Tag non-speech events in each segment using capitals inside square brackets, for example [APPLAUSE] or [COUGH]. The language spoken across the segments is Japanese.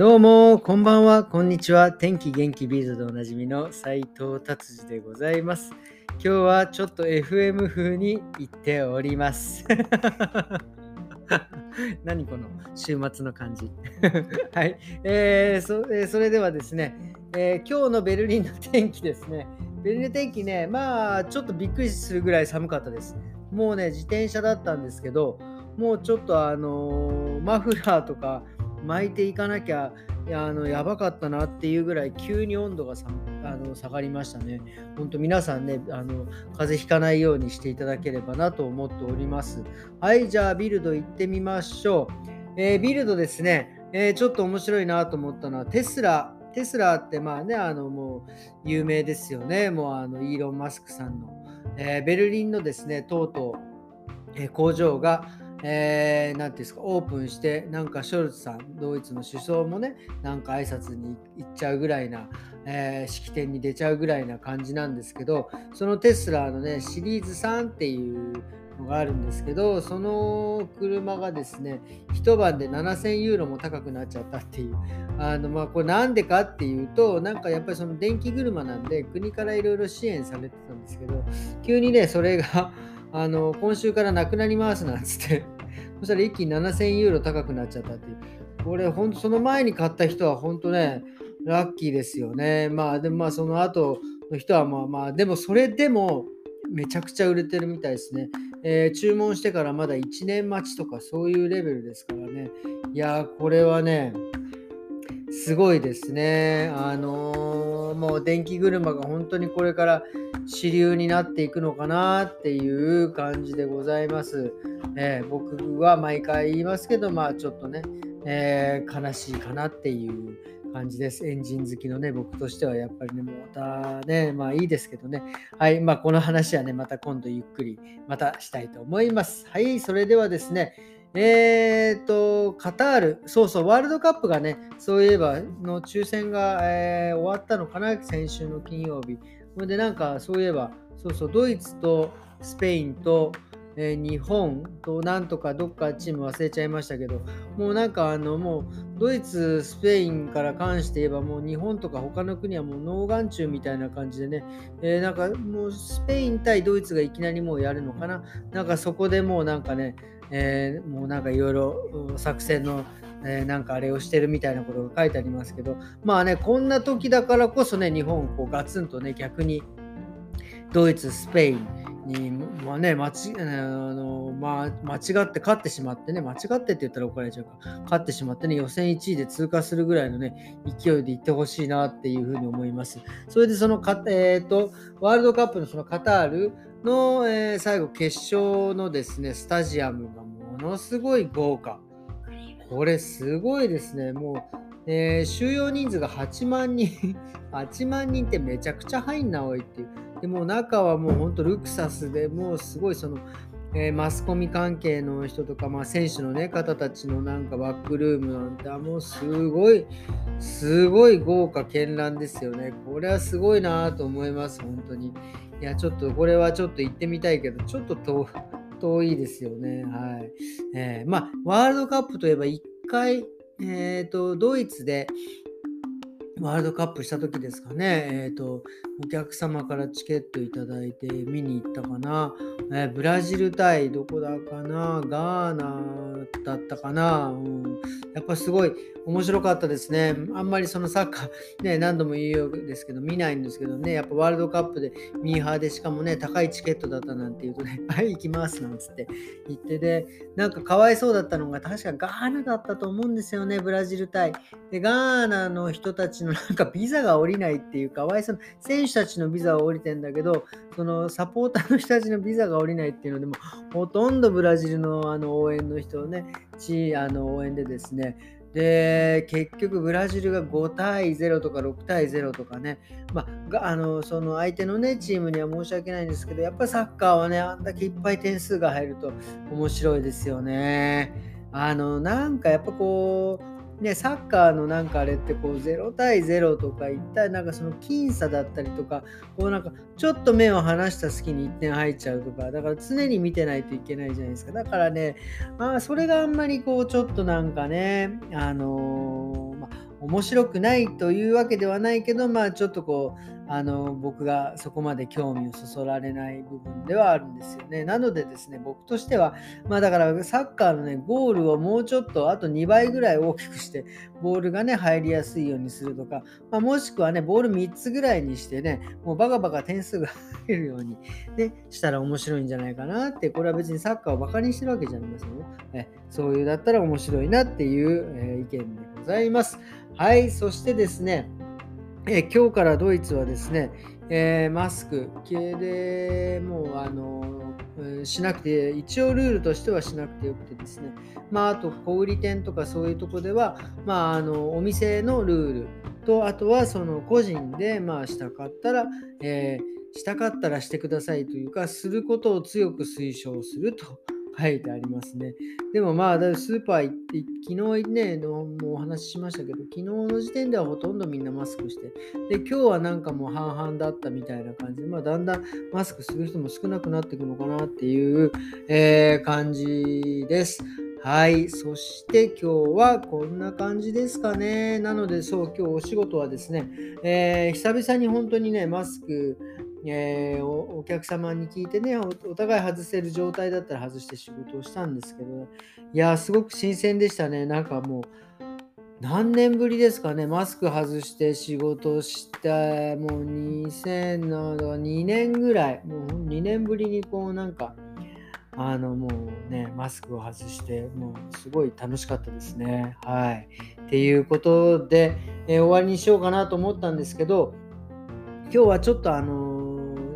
どうも、こんばんは、こんにちは。天気元気ビーズでおなじみの斉藤達治でございます。今日はちょっと FM 風に言っております。[LAUGHS] 何この週末の感じ。[LAUGHS] はい、えーそえー、それではですね、えー、今日のベルリンの天気ですね。ベルリンの天気ね、まあちょっとびっくりするぐらい寒かったです。もうね、自転車だったんですけど、もうちょっとあのー、マフラーとか、巻いていかなきゃやあのやばかったなっていうぐらい急に温度があの下がりましたね。本当皆さんねあの風邪ひかないようにしていただければなと思っております。はいじゃあビルド行ってみましょう。えー、ビルドですね、えー、ちょっと面白いなと思ったのはテスラテスラってまあねあのもう有名ですよねもうあのイーロン・マスクさんの、えー、ベルリンのですねとうとう、え工場がえー、ていうんですか、オープンして、なんかショルツさん、ドイツの首相もね、なんか挨拶に行っちゃうぐらいな、えー、式典に出ちゃうぐらいな感じなんですけど、そのテスラのね、シリーズ3っていうのがあるんですけど、その車がですね、一晩で7000ユーロも高くなっちゃったっていう。あのまあ、これなんでかっていうと、なんかやっぱりその電気車なんで、国からいろいろ支援されてたんですけど、急にね、それがあの今週からなくなりますなんつって [LAUGHS] そしたら一気に7000ユーロ高くなっちゃったっていう。これ、ほんとその前に買った人は本当ね、ラッキーですよね。まあ、でもまあ、その後の人はまあまあ、でもそれでもめちゃくちゃ売れてるみたいですね。えー、注文してからまだ1年待ちとかそういうレベルですからね。いや、これはね、すごいですね。あのー、もう電気車が本当にこれから主流になっていくのかなっていう感じでございます。えー、僕は毎回言いますけど、まあちょっとね、えー、悲しいかなっていう感じです。エンジン好きのね、僕としてはやっぱりね、モーターね、まあいいですけどね。はい、まあこの話はね、また今度ゆっくりまたしたいと思います。はい、それではですね、えーと、カタール、そうそう、ワールドカップがね、そういえばの抽選が、えー、終わったのかな、先週の金曜日。ほんで、なんか、そういえば、そうそう、ドイツとスペインと、えー、日本となんとかどっかチーム忘れちゃいましたけど、もうなんかあのもうドイツ、スペインから関して言えばもう日本とか他の国はもう脳眼中みたいな感じでね、えー、なんかもうスペイン対ドイツがいきなりもうやるのかな。なんかそこでもうなんかね、えー、もうなんかいろいろ作戦のえー、なんかあれをしてるみたいなことが書いてありますけど、まあね、こんな時だからこそね、日本、こうガツンとね、逆にドイツ、スペインに、まあね、間ちあのまあ、間違って勝ってしまってね、間違ってって言ったら怒られちゃうか、勝ってしまってね、予選1位で通過するぐらいのね、勢いでいってほしいなっていうふうに思います。それでそのか、えーと、ワールドカップのそのカタールの、えー、最後、決勝のですね、スタジアムがものすごい豪華。これすごいですね。もう、えー、収容人数が8万人 [LAUGHS] 8万人ってめちゃくちゃ入んなおいっていう。でも中はもうほんとルクサスでもうすごいその、えー、マスコミ関係の人とか、まあ、選手の、ね、方たちのなんかバックルームなんてもうすごいすごい豪華絢爛ですよね。これはすごいなと思います本当に。いやちょっとこれはちょっと行ってみたいけどちょっと遠遠いですよね。はい。えー、まあ、ワールドカップといえば1回、えっ、ー、と、ドイツで、ワールドカップした時ですかね、えっ、ー、と、お客様からチケットいただいて見に行ったかな、えー、ブラジル対どこだかな、ガーナだったかな、うん、やっぱすごい面白かったですね。あんまりそのサッカー、[LAUGHS] ね、何度も言うようですけど、見ないんですけどね、やっぱワールドカップでミーハーで、しかもね、高いチケットだったなんて言うとね、[LAUGHS] はい、行きますなんつって言ってで、なんかかわいそうだったのが、確かガーナだったと思うんですよね、ブラジル対。で、ガーナの人たちのなんかビザが下りないっていうかわいそうな、選手たちのビザは下りてんだけど、そのサポーターの人たちのビザが下りないっていうのでも、ほとんどブラジルのあの応援の人をね、ちあの応援でですね、で、結局ブラジルが5対0とか6対0とかね、まあ、あのその相手のね、チームには申し訳ないんですけど、やっぱりサッカーはね、あんだけいっぱい点数が入ると面白いですよね。あの、なんかやっぱこう、ね、サッカーのなんかあれってこう0対0とか一体なんかその僅差だったりとかこうなんかちょっと目を離した隙に1点入っちゃうとかだから常に見てないといけないじゃないですか。だからねまあそれがあんまりこうちょっとなんかねあのーまあ、面白くないというわけではないけど、まあ、ちょっとこうあの僕がそこまで興味をそそられない部分ではあるんですよね。なのでですね、僕としては、まあだからサッカーのね、ゴールをもうちょっとあと2倍ぐらい大きくして、ボールがね、入りやすいようにするとか、まあ、もしくはね、ボール3つぐらいにしてね、もうバカバカ点数が入るように、ね、したら面白いんじゃないかなって、これは別にサッカーをバカにしてるわけじゃありませんよ。えそういうだったら面白いなっていう、えー、意見でございます。はい、そしてですね、え今日からドイツはですね、えー、マスク系でもうあの、しなくて、一応ルールとしてはしなくてよくてですね、まあ、あと小売店とかそういうとこでは、まあ、あのお店のルールと、あとはその個人で、まあ、したかったら、えー、したかったらしてくださいというか、することを強く推奨すると。書いてありますね。でもまあ、スーパー行って、昨日ね、のもうお話ししましたけど、昨日の時点ではほとんどみんなマスクして、で、今日はなんかもう半々だったみたいな感じで、まあ、だんだんマスクする人も少なくなっていくのかなっていう、えー、感じです。はい。そして今日はこんな感じですかね。なので、そう、今日お仕事はですね、えー、久々に本当にね、マスク、えー、お客様に聞いてねお、互い外せる状態だったら外して仕事をしたんですけど、いやすごく新鮮でしたね。なんかもう、何年ぶりですかね、マスク外して仕事して、もう2002年ぐらい、もう2年ぶりにこうなんか、あのもうね、マスクを外して、もうすごい楽しかったですね。はい。っていうことで、えー、終わりにしようかなと思ったんですけど、今日はちょっとあの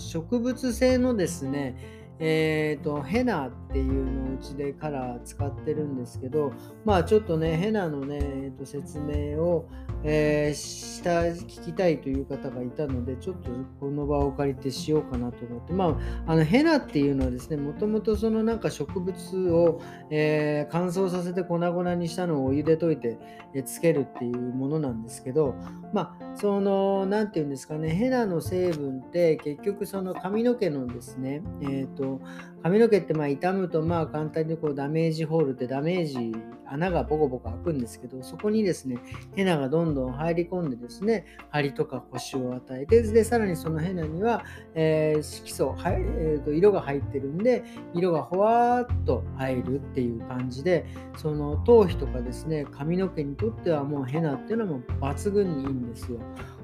植物性のですね、えーと、ヘナっていうのをうちでカラー使ってるんですけどまあちょっとねヘナのね、えー、と説明を、えー、した聞きたいという方がいたのでちょっとこの場を借りてしようかなと思って。まああのヘナっていうのはですねもともとそのなんか植物を、えー、乾燥させて粉々にしたのをお湯で溶いて、えつけるっていうものなんですけどまあその何て言うんですかねヘナの成分って結局その髪の毛のですねえっ、ー、と髪の毛ってまあ傷むとまあ簡単にこうダメージホールってダメージ穴がボコボコ開くんですけどそこにですねヘナがどんどん入り込んでですね張りとか星を与えてでさらにそのヘナには、えー、色素、はえー、と色が入ってるんで色がほわっと入るっていう感じでその頭皮とかですね髪の毛にとってはもうヘナっていうのも抜群にいいんですよ。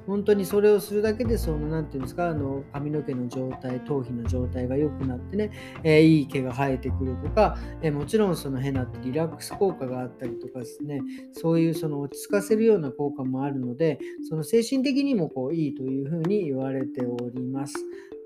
本当にそれをするだけでその何て言うんですかあの髪の毛の状態頭皮の状態が良くなってね、えー、いい毛が生えてくるとか、えー、もちろんそのヘナってリラックス効果があったりとかですねそういうその落ち着かせるような効果もあるのでその精神的にもこういいというふうに言われております。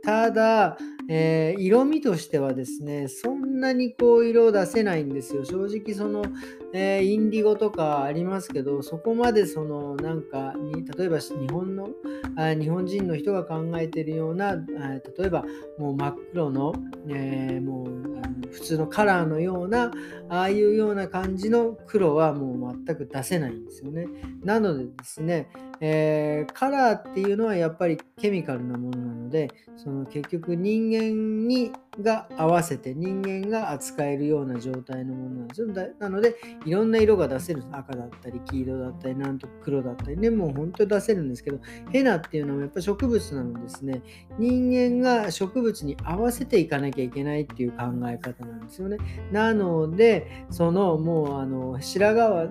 ただ、えー、色味としてはですね、そんなにこう色を出せないんですよ。正直その、えー、インディゴとかありますけど、そこまでそのなんかに、例えば日本のあ、日本人の人が考えてるような、例えばもう真っ黒の、えー、もうあの普通のカラーのような、ああいうような感じの黒はもう全く出せないんですよね。なのでですね、えー、カラーっていうのはやっぱりケミカルなものなので、その結局人間にが合わせて人間が扱えるような状態のものなんですよ。なので、いろんな色が出せる。赤だったり、黄色だったり、なんと黒だったりね、もう本当に出せるんですけど、ヘナっていうのはやっぱ植物なのですね、人間が植物に合わせていかなきゃいけないっていう考え方なんですよね。なので、そのもうあの白髪は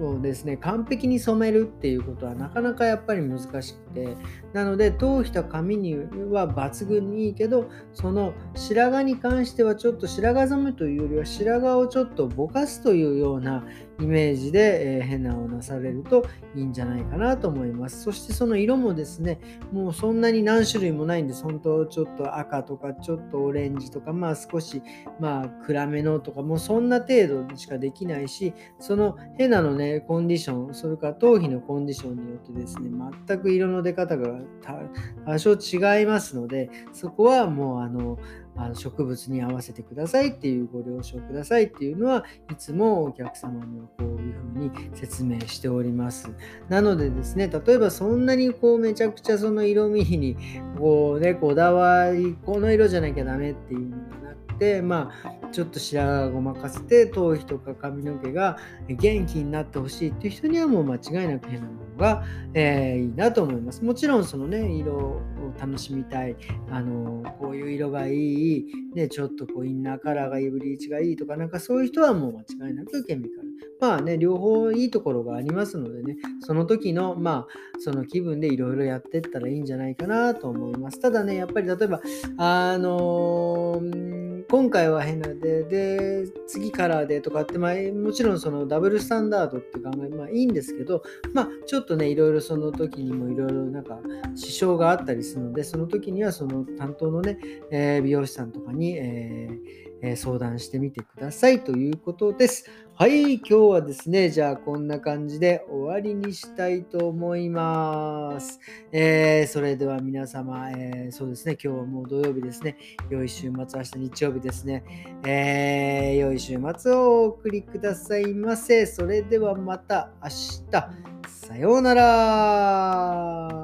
をですね完璧に染めるっていうことはなかなかやっぱり難しくてなので頭皮と髪には抜群にいいけどその白髪に関してはちょっと白髪染めというよりは白髪をちょっとぼかすというようなイメージで、えー、変なをなされるといいんじゃないかなと思います。そしてその色もですね、もうそんなに何種類もないんです。本当ちょっと赤とかちょっとオレンジとか、まあ少しまあ暗めのとか、もうそんな程度しかできないし、そのヘナのね、コンディション、それから頭皮のコンディションによってですね、全く色の出方が多少違いますので、そこはもうあの、あの植物に合わせてくださいっていうご了承くださいっていうのはいつもお客様にはこういうふうに説明しております。なのでですね、例えばそんなにこうめちゃくちゃその色味にこうね、こだわり、この色じゃなきゃダメっていうのがなてまあちょっと白髪ごまかせて頭皮とか髪の毛が元気になってほしいっていう人にはもう間違いなく変なものが、えー、いいなと思います。もちろんそのね色を楽しみたいあのこういう色がいい、ね、ちょっとこうインナーカラーがいいブリーチがいいとかなんかそういう人はもう間違いなくケミカル。まあね両方いいところがありますのでねその時のまあその気分でいろいろやってったらいいんじゃないかなと思います。ただねやっぱり例えばあのー今回は変なで、で、次カラーでとかって、まあ、もちろんそのダブルスタンダードって考え、まあいいんですけど、まあちょっとね、いろいろその時にもいろいろなんか支障があったりするので、その時にはその担当のね、えー、美容師さんとかに、えーえ相談してみてくださいということです。はい、今日はですね、じゃあこんな感じで終わりにしたいと思います。えー、それでは皆様、えー、そうですね、今日はもう土曜日ですね、良い週末、明日日曜日ですね、えー、良い週末をお送りくださいませ。それではまた明日、さようなら。